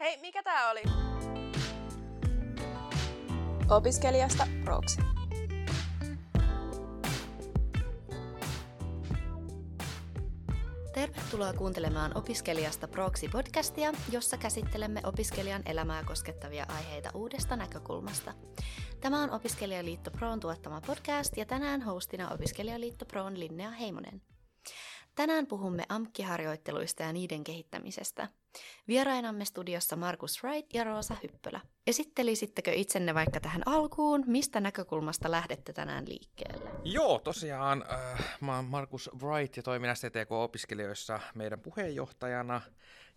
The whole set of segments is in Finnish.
Hei, mikä tää oli? Opiskelijasta proksi. Tervetuloa kuuntelemaan Opiskelijasta Proxy-podcastia, jossa käsittelemme opiskelijan elämää koskettavia aiheita uudesta näkökulmasta. Tämä on Opiskelijaliitto Proon tuottama podcast ja tänään hostina Opiskelijaliitto Proon Linnea Heimonen. Tänään puhumme AMKki-harjoitteluista ja niiden kehittämisestä. Vierainamme studiossa Markus Wright ja Roosa Hyppölä. Esittelisittekö itsenne vaikka tähän alkuun? Mistä näkökulmasta lähdette tänään liikkeelle? Joo, tosiaan äh, mä oon Markus Wright ja toimin STTK-opiskelijoissa meidän puheenjohtajana.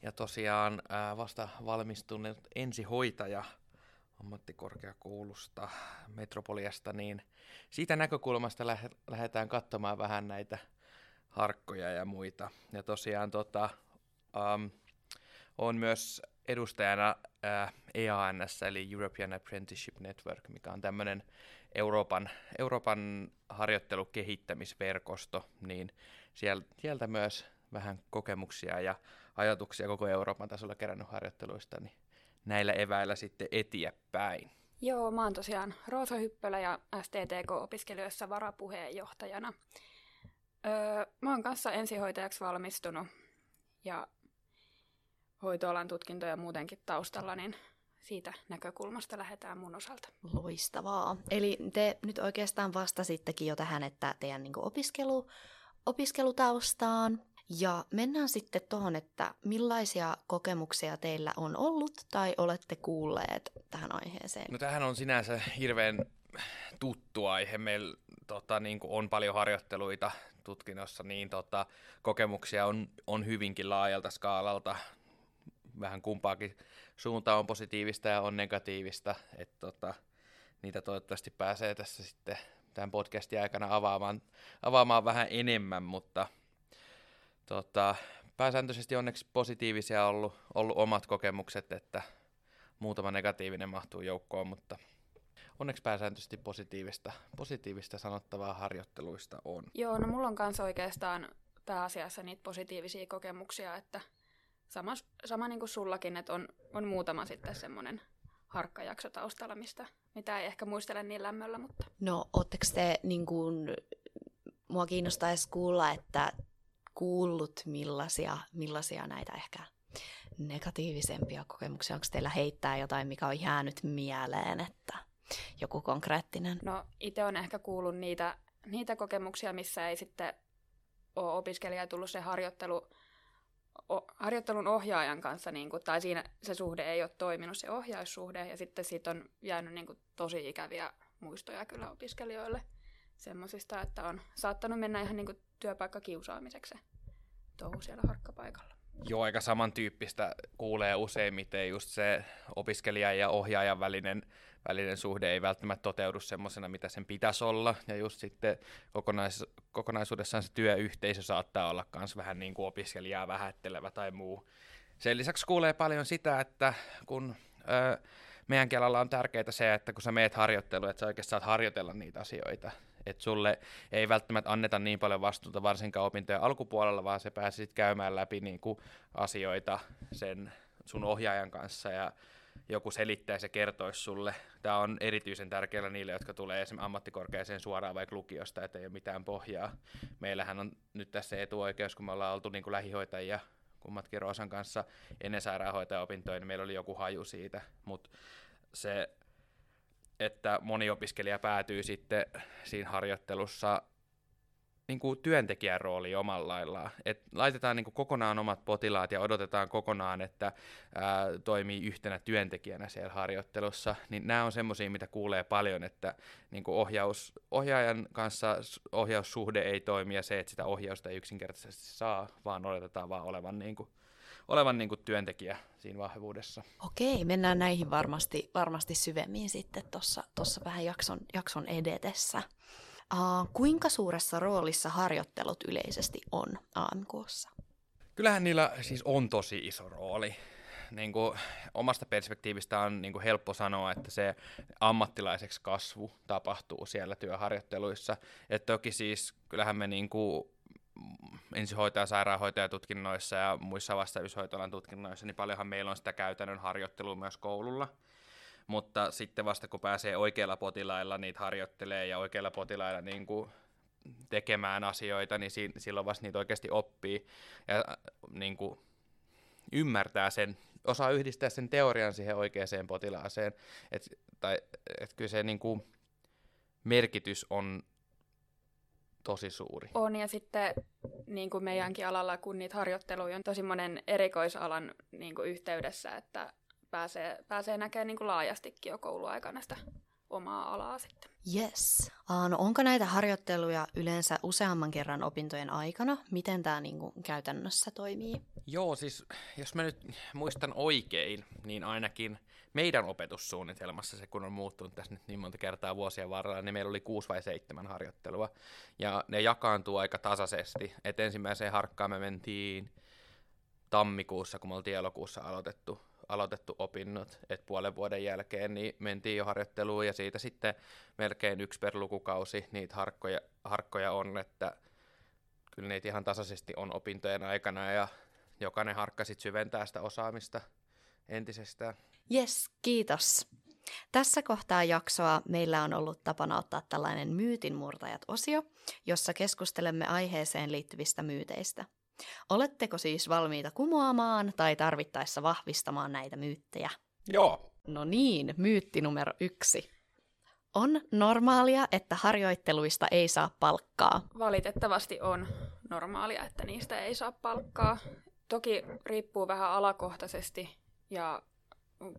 Ja tosiaan äh, vasta valmistunut ensihoitaja ammattikorkeakoulusta Metropoliasta, niin siitä näkökulmasta lähe, lähdetään katsomaan vähän näitä harkkoja ja muita. Ja tosiaan tota, um, on myös edustajana äh, EANS, eli European Apprenticeship Network, mikä on tämmöinen Euroopan, Euroopan harjoittelukehittämisverkosto, niin sieltä myös vähän kokemuksia ja ajatuksia koko Euroopan tasolla kerännyt harjoitteluista, niin näillä eväillä sitten eteenpäin. Joo, mä oon tosiaan Roosa Hyppölä ja STTK-opiskelijoissa varapuheenjohtajana. Öö, mä oon kanssa ensihoitajaksi valmistunut ja hoitoalan tutkintoja muutenkin taustalla, niin siitä näkökulmasta lähdetään mun osalta. Loistavaa. Eli te nyt oikeastaan vastasittekin jo tähän, että teidän niin opiskelu, opiskelutaustaan. Ja mennään sitten tuohon, että millaisia kokemuksia teillä on ollut tai olette kuulleet tähän aiheeseen? No tähän on sinänsä hirveän tuttu aihe. Meillä tota, niin on paljon harjoitteluita tutkinnossa, niin tota, kokemuksia on, on hyvinkin laajalta skaalalta. Vähän kumpaakin suuntaan on positiivista ja on negatiivista. Et, tota, niitä toivottavasti pääsee tässä sitten tämän podcastin aikana avaamaan, avaamaan vähän enemmän, mutta tota, pääsääntöisesti onneksi positiivisia on ollut, ollut omat kokemukset, että muutama negatiivinen mahtuu joukkoon, mutta onneksi pääsääntöisesti positiivista, positiivista sanottavaa harjoitteluista on. Joo, no mulla on kanssa oikeastaan pääasiassa niitä positiivisia kokemuksia, että sama, sama niin kuin sullakin, että on, on muutama sitten semmoinen harkkajakso taustalla, mistä, mitä ei ehkä muistele niin lämmöllä. Mutta... No, ootteko te, niin kuin, mua kiinnostaisi kuulla, että kuullut millaisia, millaisia näitä ehkä negatiivisempia kokemuksia? Onko teillä heittää jotain, mikä on jäänyt mieleen, että joku konkreettinen? No itse on ehkä kuullut niitä, niitä kokemuksia, missä ei sitten ole opiskelija tullut se harjoittelu, harjoittelun ohjaajan kanssa, niin kuin, tai siinä se suhde ei ole toiminut, se ohjaussuhde, ja sitten siitä on jäänyt niin kuin, tosi ikäviä muistoja kyllä opiskelijoille semmoisista, että on saattanut mennä ihan niin kuin, työpaikkakiusaamiseksi touhu siellä harkkapaikalla. Joo, aika samantyyppistä kuulee useimmiten just se opiskelijan ja ohjaajan välinen välinen suhde ei välttämättä toteudu semmoisena, mitä sen pitäisi olla, ja just sitten kokonais, kokonaisuudessaan se työyhteisö saattaa olla myös vähän niin kuin opiskelijaa vähättelevä tai muu. Sen lisäksi kuulee paljon sitä, että kun ö, meidän kielellä on tärkeää se, että kun sä meet harjoitteluun, että sä oikeasti saat harjoitella niitä asioita, että sulle ei välttämättä anneta niin paljon vastuuta varsinkaan opintojen alkupuolella, vaan se pääsit käymään läpi niin kuin asioita sen sun ohjaajan kanssa ja joku selittäisi ja kertoisi sulle. Tämä on erityisen tärkeää niille, jotka tulee esimerkiksi ammattikorkeaseen suoraan vaikka lukiosta, että ei ole mitään pohjaa. Meillähän on nyt tässä etuoikeus, kun me ollaan oltu niin kuin lähihoitajia kummatkin Roosan kanssa ennen sairaanhoitajaopintoja, niin meillä oli joku haju siitä, mutta se, että moni opiskelija päätyy sitten siinä harjoittelussa niin kuin työntekijän rooli omalla laillaan. Et laitetaan niin kuin kokonaan omat potilaat ja odotetaan kokonaan, että ää, toimii yhtenä työntekijänä siellä harjoittelussa. Niin nämä on semmoisia, mitä kuulee paljon, että niin kuin ohjaus, ohjaajan kanssa ohjaussuhde ei toimi ja se, että sitä ohjausta ei yksinkertaisesti saa, vaan odotetaan vaan olevan, niin kuin, olevan niin kuin työntekijä siinä vahvuudessa. Okei, mennään näihin varmasti, varmasti syvemmin sitten tuossa vähän jakson, jakson edetessä. Uh, kuinka suuressa roolissa harjoittelut yleisesti on AMKssa? Kyllähän niillä siis on tosi iso rooli. Niin kuin omasta perspektiivistä on niin kuin helppo sanoa, että se ammattilaiseksi kasvu tapahtuu siellä työharjoitteluissa. Et toki siis kyllähän me niin kuin ensihoitaja- ja sairaanhoitajatutkinnoissa ja muissa vastaavishoitoalan tutkinnoissa, niin paljonhan meillä on sitä käytännön harjoittelua myös koululla. Mutta sitten vasta kun pääsee oikeilla potilailla niitä harjoittelee ja oikeilla potilailla niin kuin tekemään asioita, niin si- silloin vasta niitä oikeasti oppii ja äh, niin kuin ymmärtää sen, osaa yhdistää sen teorian siihen oikeaan potilaaseen. Et, tai, et kyllä se niin kuin, merkitys on tosi suuri. On, ja sitten niin kuin meidänkin alalla, kun niitä harjoitteluja on tosi monen erikoisalan niin kuin yhteydessä, että pääsee, pääsee näkemään niin kuin laajastikin jo kouluaikana sitä omaa alaa sitten. Yes. Uh, no onko näitä harjoitteluja yleensä useamman kerran opintojen aikana? Miten tämä niinku käytännössä toimii? Joo, siis jos mä nyt muistan oikein, niin ainakin meidän opetussuunnitelmassa se, kun on muuttunut tässä nyt niin monta kertaa vuosien varrella, niin meillä oli kuusi vai seitsemän harjoittelua. Ja ne jakaantuu aika tasaisesti. Et ensimmäiseen harkkaan me mentiin tammikuussa, kun me oltiin elokuussa aloitettu aloitettu opinnot, että puolen vuoden jälkeen niin mentiin jo harjoitteluun ja siitä sitten melkein yksi per lukukausi niitä harkkoja, harkkoja on, että kyllä niitä ihan tasaisesti on opintojen aikana ja jokainen harkka sitten syventää sitä osaamista entisestään. Yes, kiitos. Tässä kohtaa jaksoa meillä on ollut tapana ottaa tällainen myytinmurtajat-osio, jossa keskustelemme aiheeseen liittyvistä myyteistä. Oletteko siis valmiita kumoamaan tai tarvittaessa vahvistamaan näitä myyttejä? Joo. No niin, myytti numero yksi. On normaalia, että harjoitteluista ei saa palkkaa. Valitettavasti on normaalia, että niistä ei saa palkkaa. Toki riippuu vähän alakohtaisesti ja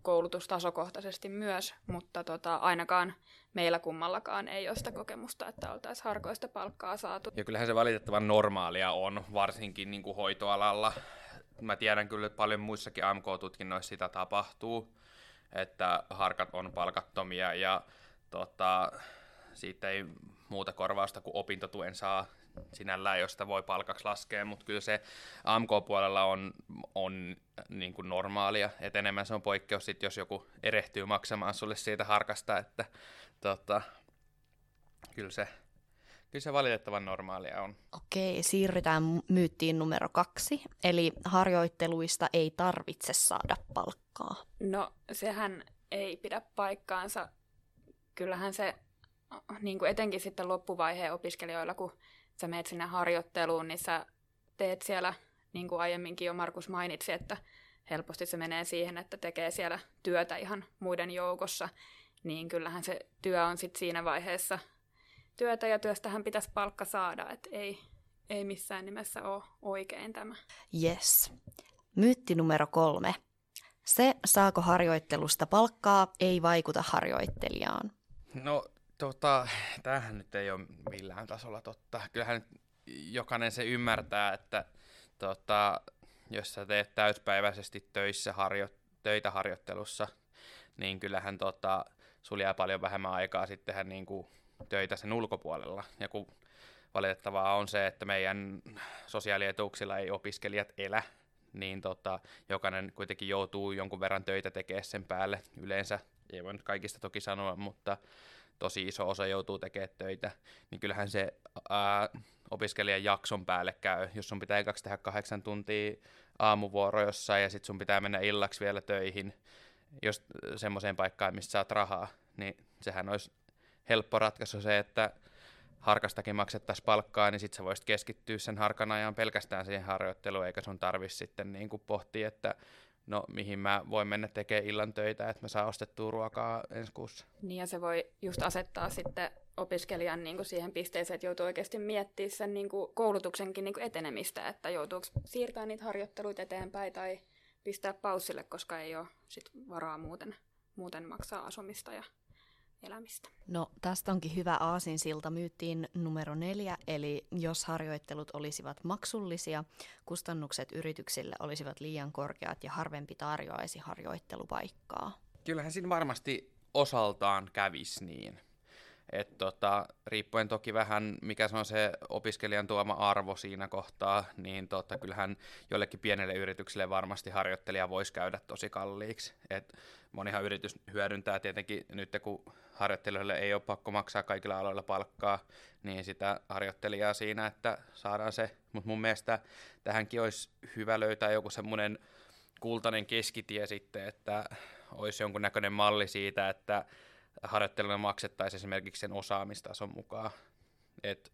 koulutustasokohtaisesti myös, mutta tota, ainakaan meillä kummallakaan ei ole sitä kokemusta, että oltaisiin harkoista palkkaa saatu. Ja kyllähän se valitettavan normaalia on, varsinkin niin kuin hoitoalalla. Mä tiedän kyllä, että paljon muissakin AMK-tutkinnoissa sitä tapahtuu, että harkat on palkattomia ja tota, siitä ei muuta korvausta kuin opintotuen saa sinällään, josta voi palkaksi laskea, mutta kyllä se AMK-puolella on, on niin kuin normaalia, että enemmän se on poikkeus sit, jos joku erehtyy maksamaan sulle siitä harkasta, että tota, kyllä se, kyllä se valitettavan normaalia on. Okei, siirrytään myyttiin numero kaksi, eli harjoitteluista ei tarvitse saada palkkaa. No, sehän ei pidä paikkaansa. Kyllähän se, niin kuin etenkin sitten loppuvaiheen opiskelijoilla, kun sä meet sinne harjoitteluun, niin sä teet siellä, niin kuin aiemminkin jo Markus mainitsi, että helposti se menee siihen, että tekee siellä työtä ihan muiden joukossa, niin kyllähän se työ on sitten siinä vaiheessa työtä ja työstähän pitäisi palkka saada, että ei, ei missään nimessä ole oikein tämä. Yes. Myytti numero kolme. Se, saako harjoittelusta palkkaa, ei vaikuta harjoittelijaan. No Tota, tämähän nyt ei ole millään tasolla totta. Kyllähän jokainen se ymmärtää, että tota, jos sä teet täyspäiväisesti töissä harjo, töitä harjoittelussa, niin kyllähän tota, sulla jää paljon vähemmän aikaa sitten tehdä niin kuin, töitä sen ulkopuolella. Ja kun valitettavaa on se, että meidän sosiaalietuuksilla ei opiskelijat elä, niin tota, jokainen kuitenkin joutuu jonkun verran töitä tekemään sen päälle. Yleensä, ei voi nyt kaikista toki sanoa, mutta tosi iso osa joutuu tekemään töitä, niin kyllähän se ää, opiskelijan jakson päälle käy, jos sun pitää ekaksi tehdä kahdeksan tuntia aamuvuoro jossain ja sitten sun pitää mennä illaksi vielä töihin, jos semmoiseen paikkaan, mistä saat rahaa, niin sehän olisi helppo ratkaisu se, että harkastakin maksettaisiin palkkaa, niin sitten sä voisit keskittyä sen harkan ajan pelkästään siihen harjoitteluun, eikä sun tarvitsisi sitten niin kuin pohtia, että no mihin mä voin mennä tekemään illan töitä, että mä saan ostettua ruokaa ensi kuussa. Niin ja se voi just asettaa sitten opiskelijan niin kuin siihen pisteeseen, että joutuu oikeasti miettimään sen niin kuin koulutuksenkin niin kuin etenemistä, että joutuuko siirtää niitä harjoitteluita eteenpäin tai pistää paussille, koska ei ole sit varaa muuten, muuten maksaa asumista ja elämistä. No tästä onkin hyvä aasinsilta myyttiin numero neljä, eli jos harjoittelut olisivat maksullisia, kustannukset yrityksille olisivat liian korkeat ja harvempi tarjoaisi harjoittelupaikkaa. Kyllähän siinä varmasti osaltaan kävisi niin. Et tota, riippuen toki vähän, mikä se on se opiskelijan tuoma arvo siinä kohtaa, niin tota, kyllähän jollekin pienelle yritykselle varmasti harjoittelija voisi käydä tosi kalliiksi. Et monihan yritys hyödyntää tietenkin nyt, kun harjoittelijoille ei ole pakko maksaa kaikilla aloilla palkkaa, niin sitä harjoittelijaa siinä, että saadaan se. Mutta mun mielestä tähänkin olisi hyvä löytää joku semmoinen kultainen keskitie sitten, että olisi jonkunnäköinen malli siitä, että harjoittelijalle maksettaisiin esimerkiksi sen osaamistason mukaan. Et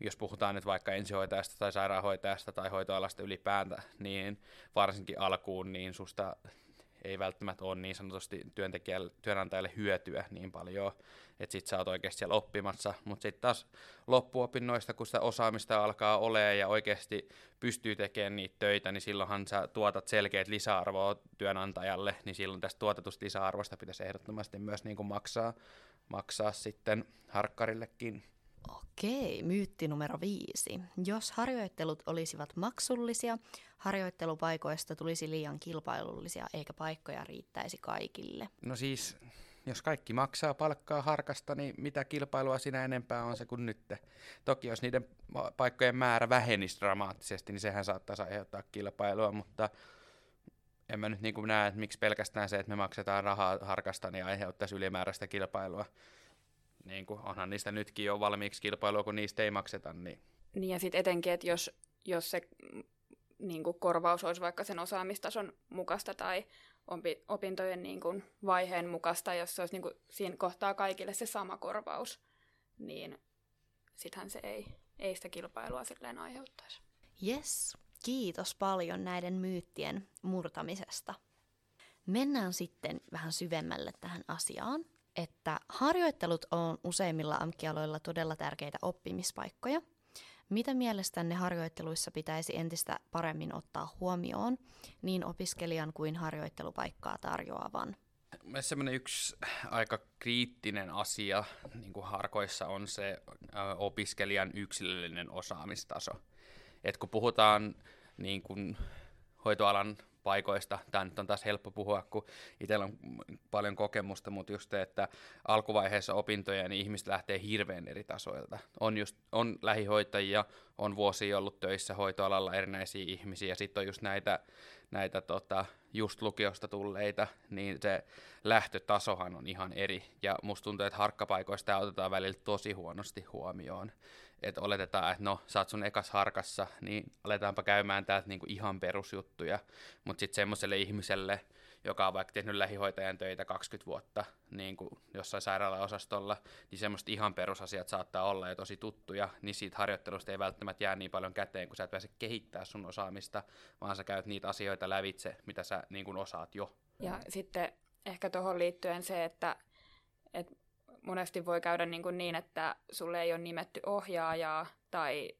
jos puhutaan nyt vaikka ensihoitajasta tai sairaanhoitajasta tai hoitoalasta ylipäätä, niin varsinkin alkuun niin susta ei välttämättä ole niin sanotusti työntekijälle, työnantajalle hyötyä niin paljon, että sit sä oot oikeasti siellä oppimassa, mutta sitten taas loppuopinnoista, kun sitä osaamista alkaa olemaan ja oikeasti pystyy tekemään niitä töitä, niin silloinhan sä tuotat selkeät lisäarvoa työnantajalle, niin silloin tästä tuotetusta lisäarvosta pitäisi ehdottomasti myös niin kuin maksaa, maksaa sitten harkkarillekin. Okei, myytti numero viisi. Jos harjoittelut olisivat maksullisia, harjoittelupaikoista tulisi liian kilpailullisia eikä paikkoja riittäisi kaikille. No siis, jos kaikki maksaa palkkaa harkasta, niin mitä kilpailua siinä enempää on se kuin nyt. Toki jos niiden paikkojen määrä vähenisi dramaattisesti, niin sehän saattaisi aiheuttaa kilpailua, mutta en mä nyt niin näe, että miksi pelkästään se, että me maksetaan rahaa harkasta, niin aiheuttaisi ylimääräistä kilpailua. Niin kuin onhan niistä nytkin jo valmiiksi kilpailua, kun niistä ei makseta. Niin, niin ja sitten etenkin, että jos, jos se niin kuin korvaus olisi vaikka sen osaamistason mukaista tai opintojen niin kuin vaiheen mukaista, jos se olisi niin kuin siinä kohtaa kaikille se sama korvaus, niin sittenhän se ei, ei sitä kilpailua silleen aiheuttaisi. Yes, kiitos paljon näiden myyttien murtamisesta. Mennään sitten vähän syvemmälle tähän asiaan, että harjoittelut on useimmilla amkialoilla todella tärkeitä oppimispaikkoja – mitä mielestänne harjoitteluissa pitäisi entistä paremmin ottaa huomioon niin opiskelijan kuin harjoittelupaikkaa tarjoavan? Sellainen yksi aika kriittinen asia niin kuin harkoissa on se opiskelijan yksilöllinen osaamistaso. Et kun puhutaan niin kuin hoitoalan paikoista. Tämä nyt on taas helppo puhua, kun itsellä on paljon kokemusta, mutta just se, että alkuvaiheessa opintoja niin ihmiset lähtee hirveän eri tasoilta. On, just, on lähihoitajia, on vuosia ollut töissä hoitoalalla erinäisiä ihmisiä, ja sitten on just näitä, näitä tota, just lukiosta tulleita, niin se lähtötasohan on ihan eri. Ja musta tuntuu, että harkkapaikoista otetaan välillä tosi huonosti huomioon että oletetaan, että no, sä oot sun ekas harkassa, niin aletaanpa käymään täältä niinku ihan perusjuttuja, mutta sitten semmoiselle ihmiselle, joka on vaikka tehnyt lähihoitajan töitä 20 vuotta niin kuin jossain sairaalaosastolla, niin semmoista ihan perusasiat saattaa olla jo tosi tuttuja, niin siitä harjoittelusta ei välttämättä jää niin paljon käteen, kun sä et pääse kehittää sun osaamista, vaan sä käyt niitä asioita lävitse, mitä sä niin kuin osaat jo. Ja sitten ehkä tuohon liittyen se, että, että monesti voi käydä niin, kuin niin, että sulle ei ole nimetty ohjaajaa tai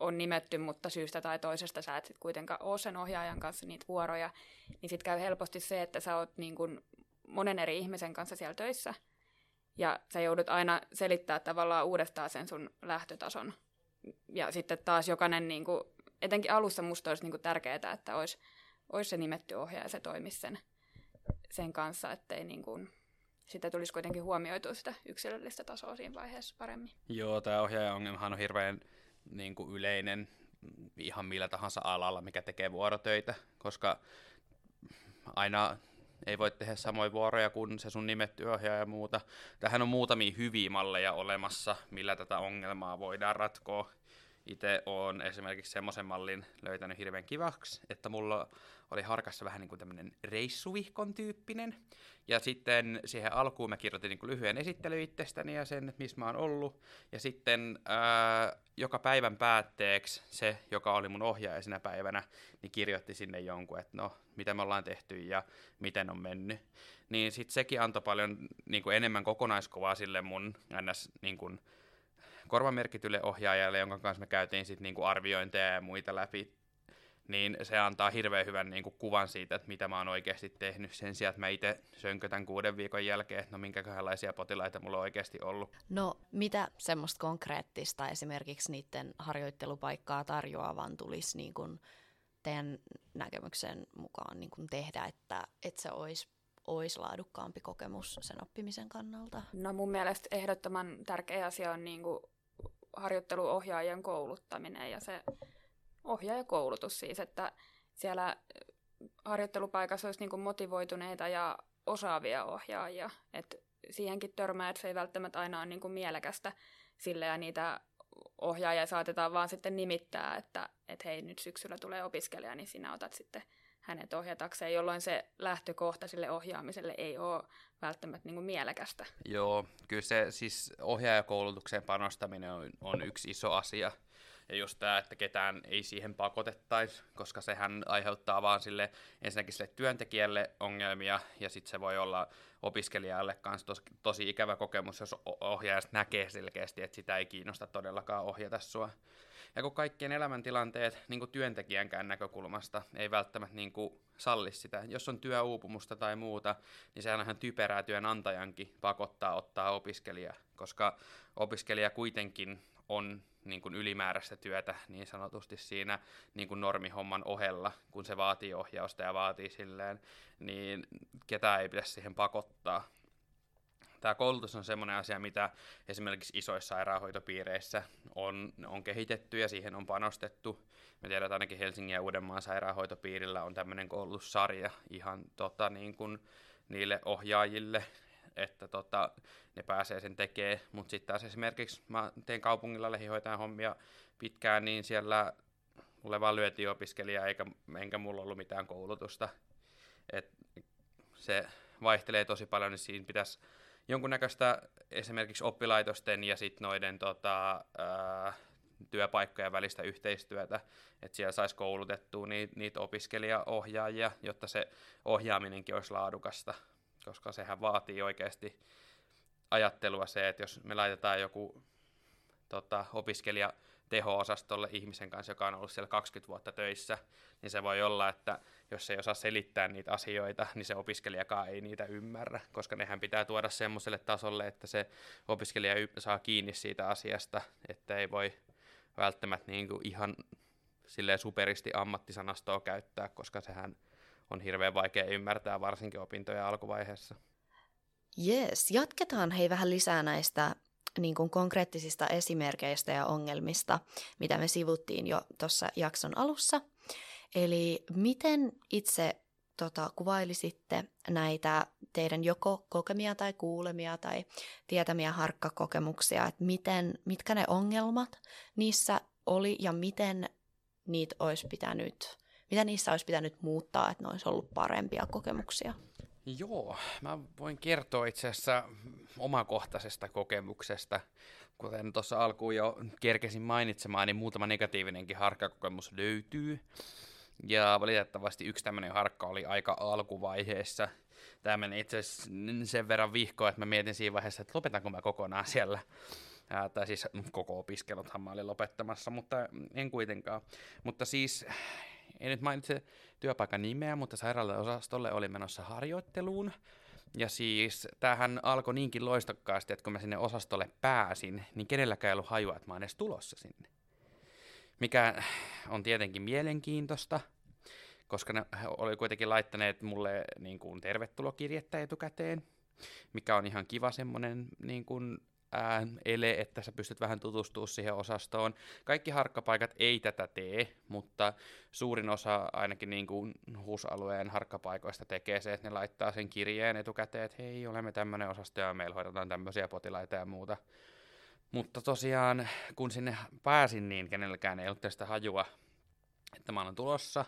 on nimetty, mutta syystä tai toisesta sä et sit kuitenkaan ole sen ohjaajan kanssa niitä vuoroja, niin sitten käy helposti se, että sä oot niin kuin monen eri ihmisen kanssa siellä töissä, ja sä joudut aina selittää tavallaan uudestaan sen sun lähtötason. Ja sitten taas jokainen, niin kuin, etenkin alussa musta olisi niin kuin tärkeää, että olisi, olisi se nimetty ohjaaja ja se toimisi sen, sen kanssa, ettei niin kuin, sitä tulisi kuitenkin huomioitua sitä yksilöllistä tasoa siinä vaiheessa paremmin. Joo, tämä ohjaaja-ongelmahan on hirveän niin kuin yleinen ihan millä tahansa alalla, mikä tekee vuorotöitä, koska aina ei voi tehdä samoja vuoroja kuin se sun nimetty ohjaaja ja muuta. Tähän on muutamia hyviä malleja olemassa, millä tätä ongelmaa voidaan ratkoa. Itse olen esimerkiksi semmoisen mallin löytänyt hirveän kivaksi, että mulla oli harkassa vähän niin kuin tämmöinen reissuvihkon tyyppinen. Ja sitten siihen alkuun mä kirjoitin niin kuin lyhyen esittely itsestäni ja sen, että missä mä oon ollut. Ja sitten ää, joka päivän päätteeksi se, joka oli mun ohjaaja sinä päivänä, niin kirjoitti sinne jonkun, että no, mitä me ollaan tehty ja miten on mennyt. Niin sitten sekin antoi paljon niin kuin enemmän kokonaiskuvaa sille mun ns. Niin kuin, korvamerkitylle ohjaajalle, jonka kanssa me käytiin sitten niin kuin arviointeja ja muita läpi niin se antaa hirveän hyvän niin kuin, kuvan siitä, että mitä mä oon oikeasti tehnyt sen sijaan, että mä itse sönkötän kuuden viikon jälkeen, että no minkälaisia potilaita mulla on oikeasti ollut. No mitä semmoista konkreettista esimerkiksi niiden harjoittelupaikkaa tarjoavan tulisi niin kuin teidän näkemyksen mukaan niin kuin tehdä, että, että se olisi olisi laadukkaampi kokemus sen oppimisen kannalta? No mun mielestä ehdottoman tärkeä asia on niin kuin harjoitteluohjaajan kouluttaminen ja se ohjaajakoulutus siis, että siellä harjoittelupaikassa olisi niin motivoituneita ja osaavia ohjaajia. Et siihenkin törmää, että se ei välttämättä aina ole niin mielekästä sille ja niitä ohjaajia saatetaan vaan sitten nimittää, että, että hei nyt syksyllä tulee opiskelija, niin sinä otat sitten hänet ohjatakseen, jolloin se lähtökohta sille ohjaamiselle ei ole välttämättä niin kuin mielekästä. Joo, kyllä se siis ohjaajakoulutukseen panostaminen on, on yksi iso asia. Ja just tämä, että ketään ei siihen pakotettaisi, koska sehän aiheuttaa vaan sille ensinnäkin sille työntekijälle ongelmia, ja sitten se voi olla opiskelijalle kanssa tos, tosi ikävä kokemus, jos ohjaaja näkee selkeästi, että sitä ei kiinnosta todellakaan ohjata sua. Ja kun kaikkien elämäntilanteet niin kuin työntekijänkään näkökulmasta ei välttämättä niin kuin salli sitä. Jos on työuupumusta tai muuta, niin sehän on ihan typerää työnantajankin pakottaa ottaa opiskelija, koska opiskelija kuitenkin on niin kuin ylimääräistä työtä niin sanotusti siinä niin kuin normihomman ohella, kun se vaatii ohjausta ja vaatii silleen, niin ketään ei pitäisi siihen pakottaa. Tämä koulutus on sellainen asia, mitä esimerkiksi isoissa sairaanhoitopiireissä on, on kehitetty ja siihen on panostettu. Me tiedetään että ainakin Helsingin ja Uudenmaan sairaanhoitopiirillä on tämmöinen koulutussarja ihan tota, niin kuin niille ohjaajille, että tota, ne pääsee sen tekemään. Mutta sitten taas esimerkiksi mä teen kaupungilla lähihoitajan hommia pitkään, niin siellä mulle vaan lyötiin opiskelija, eikä, enkä mulla ollut mitään koulutusta. Et se vaihtelee tosi paljon, niin siinä pitäisi jonkunnäköistä esimerkiksi oppilaitosten ja sitten noiden tota, ää, työpaikkojen välistä yhteistyötä, että siellä saisi koulutettua niitä, niitä opiskelijaohjaajia, jotta se ohjaaminenkin olisi laadukasta, koska sehän vaatii oikeasti ajattelua se, että jos me laitetaan joku tota, opiskelija teho-osastolle ihmisen kanssa, joka on ollut siellä 20 vuotta töissä, niin se voi olla, että jos ei osaa selittää niitä asioita, niin se opiskelijakaan ei niitä ymmärrä, koska nehän pitää tuoda semmoiselle tasolle, että se opiskelija saa kiinni siitä asiasta, että ei voi välttämättä niin kuin ihan silleen superisti ammattisanastoa käyttää, koska sehän on hirveän vaikea ymmärtää varsinkin opintojen alkuvaiheessa. Yes, jatketaan hei vähän lisää näistä niin kuin konkreettisista esimerkkeistä ja ongelmista, mitä me sivuttiin jo tuossa jakson alussa. Eli miten itse tota, kuvailisitte näitä teidän joko kokemia tai kuulemia tai tietämiä harkkakokemuksia, että miten, mitkä ne ongelmat niissä oli ja miten niitä olisi pitänyt, mitä niissä olisi pitänyt muuttaa, että ne olisi ollut parempia kokemuksia? Joo, mä voin kertoa itse asiassa omakohtaisesta kokemuksesta. Kuten tuossa alkuun jo kerkesin mainitsemaan, niin muutama negatiivinenkin harkkakokemus löytyy. Ja valitettavasti yksi tämmöinen harkka oli aika alkuvaiheessa. Tämä meni itse asiassa sen verran vihkoa, että mä mietin siinä vaiheessa, että lopetanko mä kokonaan siellä. Ää, tai siis koko opiskeluthan mä olin lopettamassa, mutta en kuitenkaan. Mutta siis, en nyt mainitse työpaikan nimeä, mutta sairaalaosastolle oli menossa harjoitteluun. Ja siis tämähän alkoi niinkin loistokkaasti, että kun mä sinne osastolle pääsin, niin kenelläkään ei ollut hajua, että mä edes tulossa sinne mikä on tietenkin mielenkiintoista, koska ne oli kuitenkin laittaneet mulle niin kuin tervetulokirjettä etukäteen, mikä on ihan kiva semmoinen niin kuin, ää, ele, että sä pystyt vähän tutustumaan siihen osastoon. Kaikki harkkapaikat ei tätä tee, mutta suurin osa ainakin niin kuin HUS-alueen harkkapaikoista tekee se, että ne laittaa sen kirjeen etukäteen, että hei, olemme tämmöinen osasto ja meillä hoidetaan tämmöisiä potilaita ja muuta. Mutta tosiaan, kun sinne pääsin, niin kenelläkään ei ollut tästä hajua, että mä olen tulossa.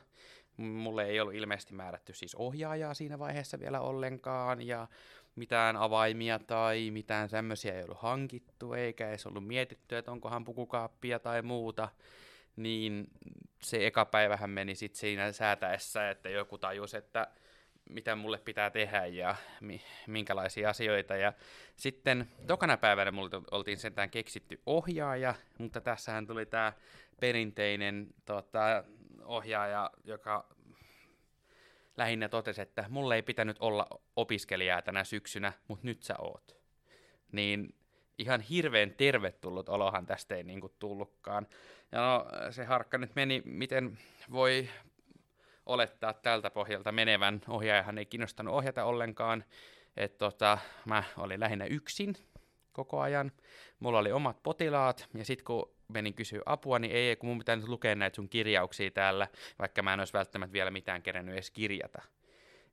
Mulle ei ollut ilmeisesti määrätty siis ohjaajaa siinä vaiheessa vielä ollenkaan, ja mitään avaimia tai mitään tämmöisiä ei ollut hankittu, eikä edes ollut mietitty, että onkohan pukukaappia tai muuta. Niin se eka päivähän meni sitten siinä säätäessä, että joku tajusi, että mitä mulle pitää tehdä ja mi- minkälaisia asioita. Ja sitten tokana päivänä mulle oltiin sentään keksitty ohjaaja, mutta tässähän tuli tämä perinteinen tota, ohjaaja, joka lähinnä totesi, että mulle ei pitänyt olla opiskelijaa tänä syksynä, mutta nyt sä oot. Niin ihan hirveän tervetullut olohan tästä ei niinku tullutkaan. Ja no, se harkka nyt meni, miten voi olettaa tältä pohjalta menevän. Ohjaajahan ei kiinnostanut ohjata ollenkaan. Et tota, mä olin lähinnä yksin koko ajan. Mulla oli omat potilaat, ja sitten kun menin kysyä apua, niin ei, kun mun pitää nyt lukea näitä sun kirjauksia täällä, vaikka mä en olisi välttämättä vielä mitään kerennyt edes kirjata.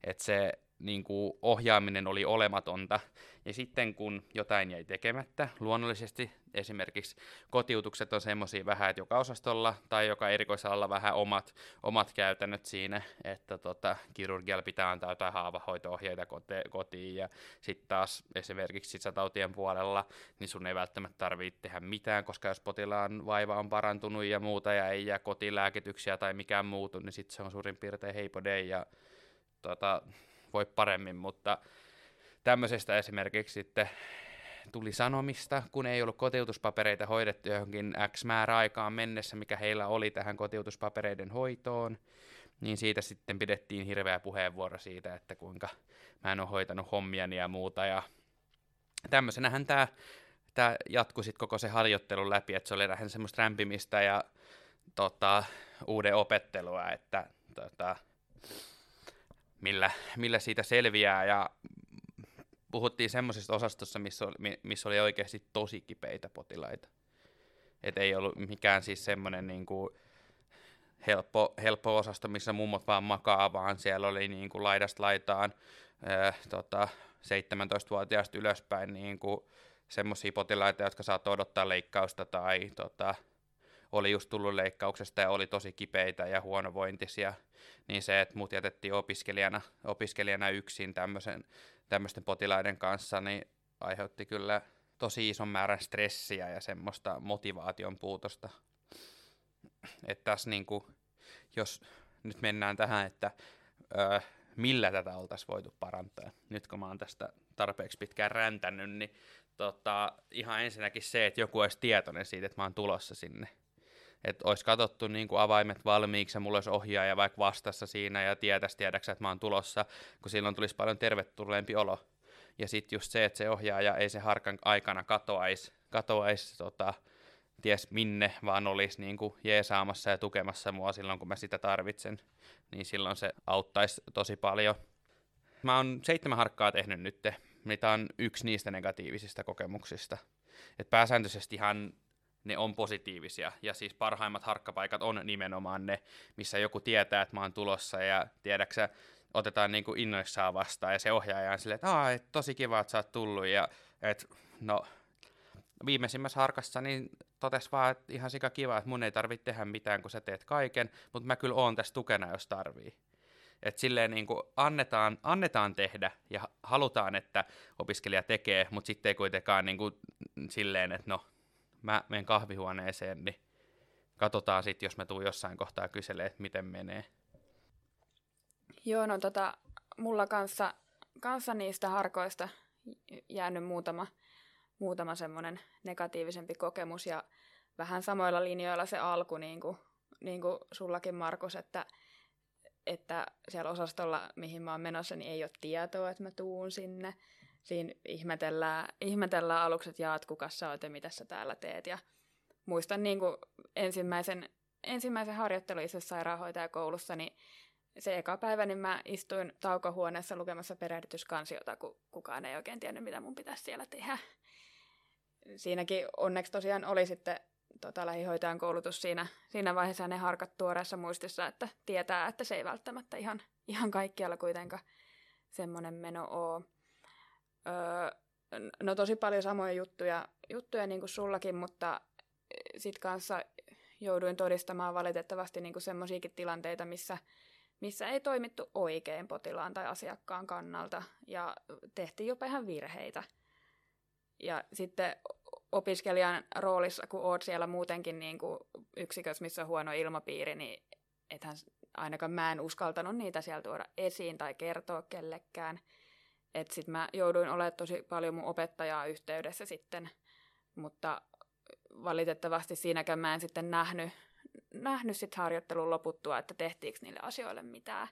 Et se niin kuin, ohjaaminen oli olematonta. Ja sitten kun jotain jäi tekemättä, luonnollisesti esimerkiksi kotiutukset on semmoisia vähän, että joka osastolla tai joka erikoisalalla vähän omat, omat käytännöt siinä, että tota, kirurgialla pitää antaa jotain haavahoito-ohjeita kote, kotiin ja sitten taas esimerkiksi sisätautien puolella, niin sun ei välttämättä tarvitse tehdä mitään, koska jos potilaan vaiva on parantunut ja muuta ja ei jää kotilääkityksiä tai mikään muutu, niin sitten se on suurin piirtein heipodei ja tota, voi paremmin, mutta tämmöisestä esimerkiksi sitten tuli sanomista, kun ei ollut kotiutuspapereita hoidettu johonkin X määräaikaan mennessä, mikä heillä oli tähän kotiutuspapereiden hoitoon, niin siitä sitten pidettiin hirveä puheenvuoro siitä, että kuinka mä en ole hoitanut hommiani ja muuta, ja tämmöisenähän tämä tämä jatkui sitten koko se harjoittelu läpi, että se oli lähinnä semmoista rämpimistä ja tota, uuden opettelua, että tota, millä, millä siitä selviää ja puhuttiin semmoisesta osastossa, missä oli, missä oli oikeasti tosi kipeitä potilaita. Et ei ollut mikään siis semmoinen niin kuin helppo, helppo osasto, missä mummot vaan makaa, vaan siellä oli niin kuin laidasta laitaan ää, tota, 17-vuotiaasta ylöspäin niin kuin semmoisia potilaita, jotka saattoi odottaa leikkausta tai tota, oli just tullut leikkauksesta ja oli tosi kipeitä ja huonovointisia, niin se, että mut jätettiin opiskelijana, opiskelijana yksin tämmöisten potilaiden kanssa, niin aiheutti kyllä tosi ison määrän stressiä ja semmoista motivaation puutosta. Että tässä niin kuin, jos nyt mennään tähän, että öö, millä tätä oltaisiin voitu parantaa. Nyt kun mä oon tästä tarpeeksi pitkään räntänyt, niin tota, ihan ensinnäkin se, että joku olisi tietoinen siitä, että mä oon tulossa sinne että olisi katsottu niin kuin avaimet valmiiksi ja mulla olisi ohjaaja vaikka vastassa siinä ja tietäisi tiedäksä, että mä oon tulossa, kun silloin tulisi paljon tervetulleempi olo. Ja sitten just se, että se ohjaaja ei se harkan aikana katoaisi, katoaisi tota, ties minne, vaan olisi niin kuin jeesaamassa ja tukemassa mua silloin, kun mä sitä tarvitsen, niin silloin se auttaisi tosi paljon. Mä oon seitsemän harkkaa tehnyt nyt, mitä on yksi niistä negatiivisista kokemuksista. Et pääsääntöisesti ihan ne on positiivisia. Ja siis parhaimmat harkkapaikat on nimenomaan ne, missä joku tietää, että mä oon tulossa ja tiedäksä, otetaan niin kuin innoissaan vastaan ja se ohjaaja on silleen, että et, tosi kiva, että sä oot tullut ja et, no, viimeisimmässä harkassa niin totes vaan, että ihan sika kiva, että mun ei tarvitse tehdä mitään, kun sä teet kaiken, mutta mä kyllä oon tässä tukena, jos tarvii. Että silleen niin kuin annetaan, annetaan tehdä ja halutaan, että opiskelija tekee, mutta sitten ei kuitenkaan niin kuin silleen, että no mä menen kahvihuoneeseen, niin katsotaan sitten, jos mä tuun jossain kohtaa kyselee, että miten menee. Joo, no tota, mulla kanssa, kanssa niistä harkoista jäänyt muutama, muutama semmoinen negatiivisempi kokemus ja vähän samoilla linjoilla se alku, niin kuin, niin kuin sullakin Markus, että, että siellä osastolla, mihin mä oon menossa, niin ei ole tietoa, että mä tuun sinne siinä ihmetellään, ihmetellään aluksi, että jaat, kuka sä oot ja mitä sä täällä teet. Ja muistan niin kuin ensimmäisen, ensimmäisen harjoittelun itse sairaanhoitajakoulussa, niin se eka päivä niin mä istuin taukohuoneessa lukemassa perehdytyskansiota, kun kukaan ei oikein tiennyt, mitä mun pitäisi siellä tehdä. Siinäkin onneksi tosiaan oli sitten tota, lähihoitajan koulutus siinä, siinä vaiheessa ne harkat tuoreessa muistissa, että tietää, että se ei välttämättä ihan, ihan kaikkialla kuitenkaan semmoinen meno ole. Öö, no tosi paljon samoja juttuja, juttuja niin kuin sullakin, mutta e, sitten kanssa jouduin todistamaan valitettavasti niin kuin semmoisiakin tilanteita, missä, missä ei toimittu oikein potilaan tai asiakkaan kannalta ja tehtiin jopa ihan virheitä. Ja sitten opiskelijan roolissa, kun oot siellä muutenkin niin kuin yksikössä, missä on huono ilmapiiri, niin ethän ainakaan mä en uskaltanut niitä siellä tuoda esiin tai kertoa kellekään – että sitten mä jouduin olemaan tosi paljon mun opettajaa yhteydessä sitten, mutta valitettavasti siinäkään mä en sitten nähnyt, nähnyt sit harjoittelun loputtua, että tehtiinkö niille asioille mitään.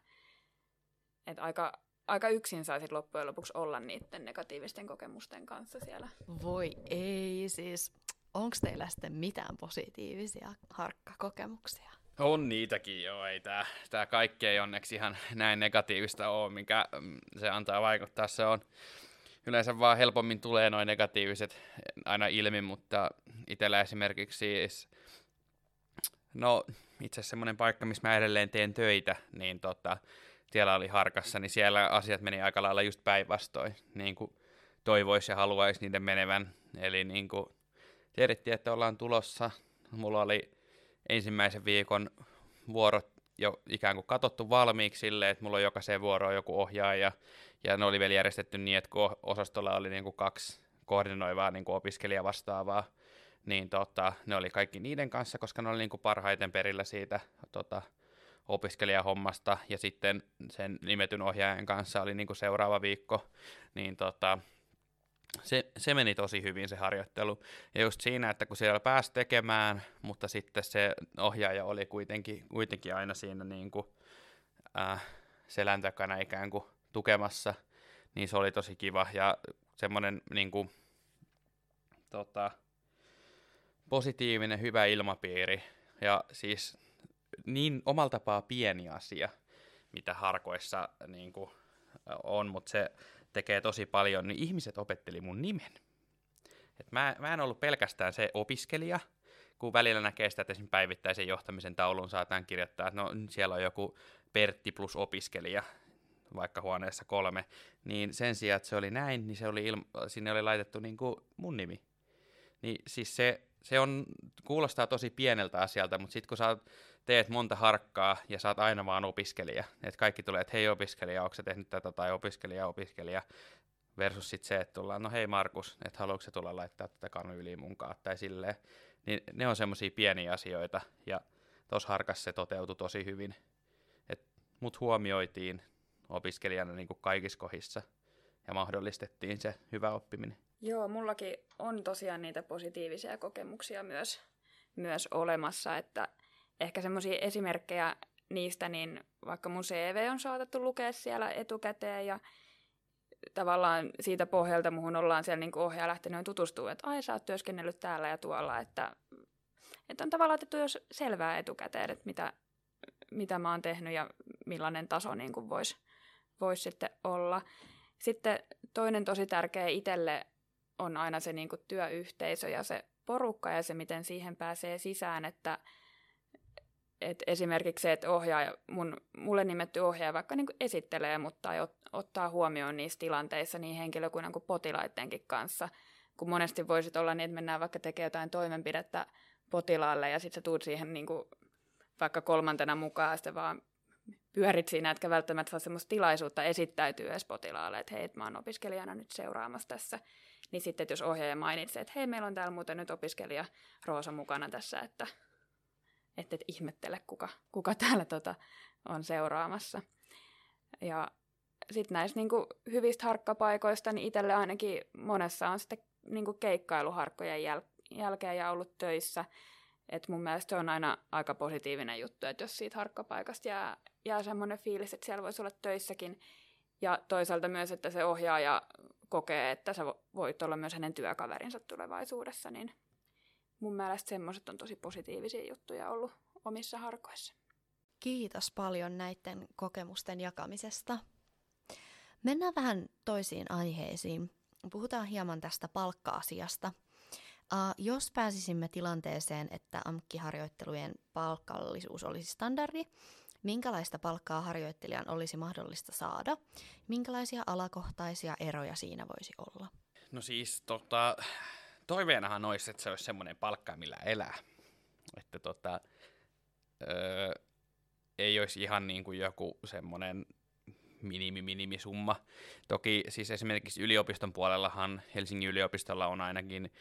Et aika, aika yksin saisit loppujen lopuksi olla niiden negatiivisten kokemusten kanssa siellä. Voi ei, siis onko teillä sitten mitään positiivisia harkkakokemuksia? On niitäkin joo, ei tää, tää kaikki ei onneksi ihan näin negatiivista ole, mikä mm, se antaa vaikuttaa. Se on yleensä vaan helpommin tulee noin negatiiviset aina ilmi, mutta itsellä esimerkiksi siis, no itse asiassa semmoinen paikka, missä mä edelleen teen töitä, niin tota, siellä oli harkassa, niin siellä asiat meni aika lailla just päinvastoin, niin kuin toivoisi ja haluaisi niiden menevän. Eli niin kuin tiedettiin, että ollaan tulossa. Mulla oli ensimmäisen viikon vuorot jo ikään kuin katottu valmiiksi silleen, että mulla on jokaiseen vuoroon joku ohjaaja, ja ne oli vielä järjestetty niin, että kun osastolla oli niin kuin kaksi koordinoivaa niin kuin opiskelijavastaavaa, niin tota, ne oli kaikki niiden kanssa, koska ne oli niin kuin parhaiten perillä siitä tota, opiskelijahommasta, ja sitten sen nimetyn ohjaajan kanssa oli niin kuin seuraava viikko, niin tota, se, se meni tosi hyvin se harjoittelu. Ja just siinä, että kun siellä pääsi tekemään, mutta sitten se ohjaaja oli kuitenkin, kuitenkin aina siinä niin kuin, äh, selän takana ikään kuin tukemassa, niin se oli tosi kiva. Ja semmoinen niin kuin, tota, positiivinen, hyvä ilmapiiri. Ja siis niin omalla tapaa pieni asia, mitä harkoissa niin kuin, on, mutta se tekee tosi paljon, niin ihmiset opetteli mun nimen. Et mä, mä en ollut pelkästään se opiskelija, kun välillä näkee sitä, että esimerkiksi päivittäisen johtamisen taulun saatan kirjoittaa, että no siellä on joku Pertti plus opiskelija, vaikka huoneessa kolme, niin sen sijaan, että se oli näin, niin se oli ilma- sinne oli laitettu niin kuin mun nimi. Niin siis se, se on, kuulostaa tosi pieneltä asialta, mutta sitten kun sä teet monta harkkaa ja saat aina vaan opiskelija, että kaikki tulee, että hei opiskelija, onko sä tehnyt tätä tai opiskelija, opiskelija, versus sitten se, että tullaan, no hei Markus, että haluatko se tulla laittaa tätä kanyyliin munkaan tai silleen, niin ne on semmoisia pieniä asioita ja tuossa harkassa se toteutui tosi hyvin, että mut huomioitiin opiskelijana niin kuin kaikissa kohdissa ja mahdollistettiin se hyvä oppiminen. Joo, mullakin on tosiaan niitä positiivisia kokemuksia myös, myös olemassa, että ehkä semmoisia esimerkkejä niistä, niin vaikka mun CV on saatettu lukea siellä etukäteen ja tavallaan siitä pohjalta muhun ollaan siellä niin ohjaa lähtenyt tutustua, että ai sä oot työskennellyt täällä ja tuolla, että, että on tavallaan otettu jos selvää etukäteen, että mitä, mitä mä oon tehnyt ja millainen taso niin voisi vois sitten olla. Sitten toinen tosi tärkeä itselle on aina se niin työyhteisö ja se porukka ja se, miten siihen pääsee sisään, että et esimerkiksi se, että ohjaaja, mun, mulle nimetty ohjaaja vaikka niin esittelee, mutta ot, ottaa huomioon niissä tilanteissa niin henkilökunnan kuin potilaittenkin kanssa, kun monesti voisit olla niin, että mennään vaikka tekemään jotain toimenpidettä potilaalle ja sitten sä tuut siihen niin kuin vaikka kolmantena mukaan ja vaan pyörit siinä, etkä välttämättä saa semmoista tilaisuutta esittäytyä edes potilaalle, että hei, mä oon opiskelijana nyt seuraamassa tässä. Niin sitten, jos ohjaaja mainitsee, että hei, meillä on täällä muuten nyt opiskelija Roosa mukana tässä, että että et ihmettele, kuka, kuka täällä tota on seuraamassa. Ja sitten näistä niinku hyvistä harkkapaikoista, niin itselle ainakin monessa on sitten niinku keikkailuharkkojen jäl- jälkeen ja ollut töissä. Et mun mielestä se on aina aika positiivinen juttu, että jos siitä harkkapaikasta jää, jää semmoinen fiilis, että siellä voisi olla töissäkin. Ja toisaalta myös, että se ohjaaja kokee, että sä voit olla myös hänen työkaverinsa tulevaisuudessa, niin mun mielestä semmoiset on tosi positiivisia juttuja ollut omissa harkoissa. Kiitos paljon näiden kokemusten jakamisesta. Mennään vähän toisiin aiheisiin. Puhutaan hieman tästä palkka-asiasta. Uh, jos pääsisimme tilanteeseen, että AMK-harjoittelujen palkallisuus olisi standardi, minkälaista palkkaa harjoittelijan olisi mahdollista saada? Minkälaisia alakohtaisia eroja siinä voisi olla? No siis tota, toiveenahan olisi, että se olisi semmoinen palkka, millä elää. Että tota, öö, ei olisi ihan niin kuin joku semmoinen minimi-minimisumma. Toki siis esimerkiksi yliopiston puolellahan Helsingin yliopistolla on ainakin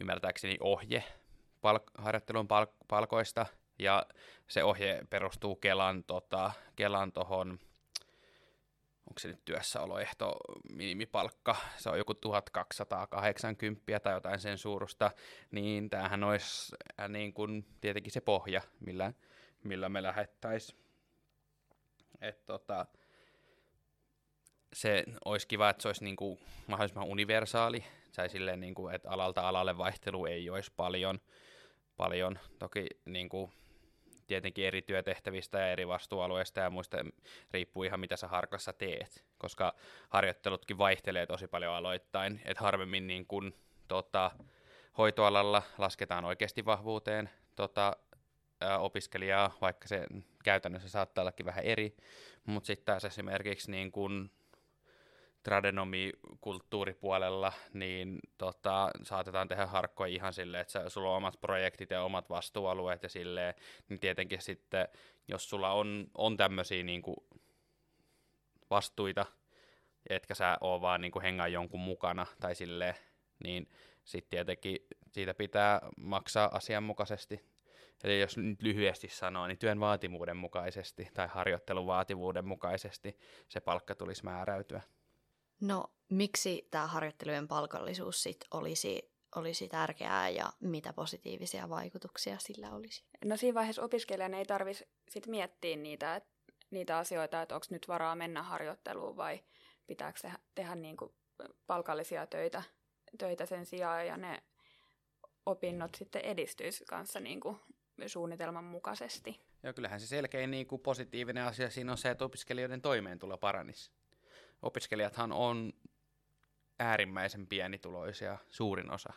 ymmärtääkseni ohje palk- harjoittelun palk- palkoista, ja se ohje perustuu Kelan, tota, Kelan tohon onko se nyt työssäoloehto minimipalkka, se on joku 1280 tai jotain sen suurusta, niin tämähän olisi äh, niin kuin tietenkin se pohja, millä, millä me lähettäisiin. Että tota, se olisi kiva, että se olisi niin kuin mahdollisimman universaali, tai silleen, niin kuin, että alalta alalle vaihtelu ei olisi paljon. paljon. Toki niin kuin, tietenkin eri työtehtävistä ja eri vastuualueista ja muista riippuu ihan mitä sä harkassa teet, koska harjoittelutkin vaihtelee tosi paljon aloittain, että harvemmin niin kun, tota, hoitoalalla lasketaan oikeasti vahvuuteen tota, ää, opiskelijaa, vaikka se käytännössä saattaa ollakin vähän eri, mutta sitten taas esimerkiksi niin kun tradenomi-kulttuuripuolella, niin tota, saatetaan tehdä harkkoja ihan silleen, että sulla on omat projektit ja omat vastuualueet ja silleen, niin tietenkin sitten, jos sulla on, on tämmöisiä niin vastuita, etkä sä oo vaan niin hengaa jonkun mukana tai silleen, niin sitten tietenkin siitä pitää maksaa asianmukaisesti. Eli jos nyt lyhyesti sanoo, niin työn vaativuuden mukaisesti tai harjoittelun vaativuuden mukaisesti se palkka tulisi määräytyä. No miksi tämä harjoittelujen palkallisuus sit olisi, olisi tärkeää ja mitä positiivisia vaikutuksia sillä olisi? No siinä vaiheessa opiskelijan ei tarvitsisi sit miettiä niitä, et, niitä asioita, että onko nyt varaa mennä harjoitteluun vai pitääkö tehdä, tehdä niinku palkallisia töitä, töitä sen sijaan ja ne opinnot sitten edistyisi kanssa niinku suunnitelman mukaisesti. Joo, kyllähän se selkein niin kuin positiivinen asia siinä on se, että opiskelijoiden toimeentulo paranisi opiskelijathan on äärimmäisen pienituloisia, suurin osa.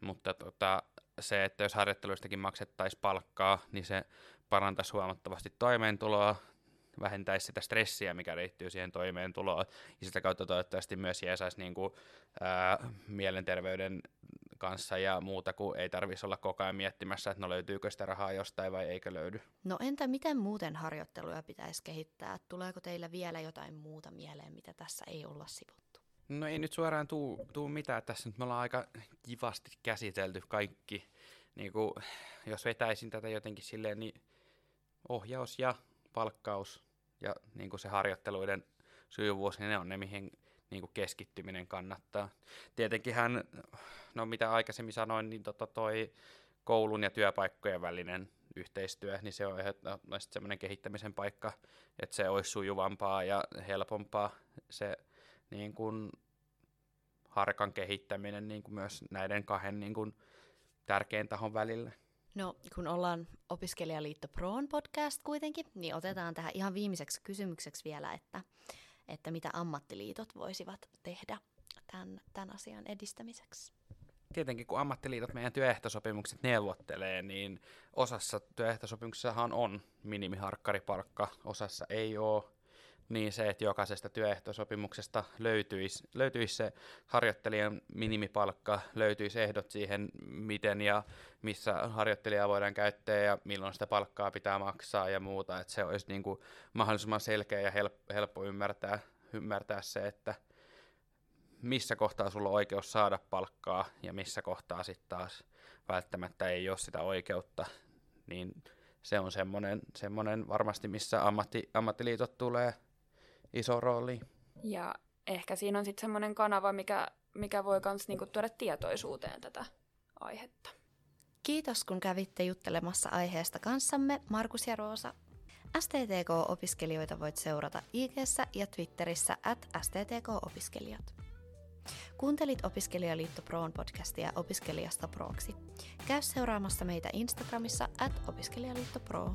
Mutta tota, se, että jos harjoitteluistakin maksettaisiin palkkaa, niin se parantaisi huomattavasti toimeentuloa, vähentäisi sitä stressiä, mikä liittyy siihen toimeentuloon, ja sitä kautta toivottavasti myös jeesaisi niin kuin, ää, mielenterveyden kanssa ja muuta, kun ei tarvitsisi olla koko ajan miettimässä, että no löytyykö sitä rahaa jostain vai eikö löydy. No entä miten muuten harjoitteluja pitäisi kehittää? Tuleeko teillä vielä jotain muuta mieleen, mitä tässä ei olla sivuttu? No ei nyt suoraan tuu, tuu mitään. Tässä nyt me ollaan aika kivasti käsitelty kaikki. Niin kuin, jos vetäisin tätä jotenkin silleen, niin ohjaus ja palkkaus ja niin kuin se harjoitteluiden sujuvuus, niin ne on ne, mihin niin kuin keskittyminen kannattaa. Tietenkin hän, no mitä aikaisemmin sanoin, niin tota toi koulun ja työpaikkojen välinen yhteistyö, niin se on ehdottomasti semmoinen kehittämisen paikka, että se olisi sujuvampaa ja helpompaa se niin kuin harkan kehittäminen niin kuin myös näiden kahden niin kuin tärkeän tahon välillä. No, kun ollaan Opiskelijaliitto Proon podcast kuitenkin, niin otetaan tähän ihan viimeiseksi kysymykseksi vielä, että että mitä ammattiliitot voisivat tehdä tämän, tämän asian edistämiseksi. Tietenkin kun ammattiliitot meidän työehtosopimukset neuvottelee, niin osassa työehtosopimuksessahan on minimiharkkaripalkka, osassa ei ole niin se, että jokaisesta työehtosopimuksesta löytyisi, löytyisi se harjoittelijan minimipalkka, löytyisi ehdot siihen, miten ja missä harjoittelijaa voidaan käyttää ja milloin sitä palkkaa pitää maksaa ja muuta, että se olisi niin kuin mahdollisimman selkeä ja helppo, ymmärtää, ymmärtää se, että missä kohtaa sulla on oikeus saada palkkaa ja missä kohtaa sitten taas välttämättä ei ole sitä oikeutta, niin se on semmoinen, semmoinen varmasti, missä ammatti, ammattiliitot tulee – iso rooli. Ja ehkä siinä on sitten semmoinen kanava, mikä, mikä voi myös niinku tuoda tietoisuuteen tätä aihetta. Kiitos, kun kävitte juttelemassa aiheesta kanssamme, Markus ja Roosa. STTK-opiskelijoita voit seurata ig ja Twitterissä at STTK-opiskelijat. Kuuntelit Opiskelijaliitto Proon podcastia Opiskelijasta Proksi. Käy seuraamassa meitä Instagramissa at Opiskelijaliitto Pro.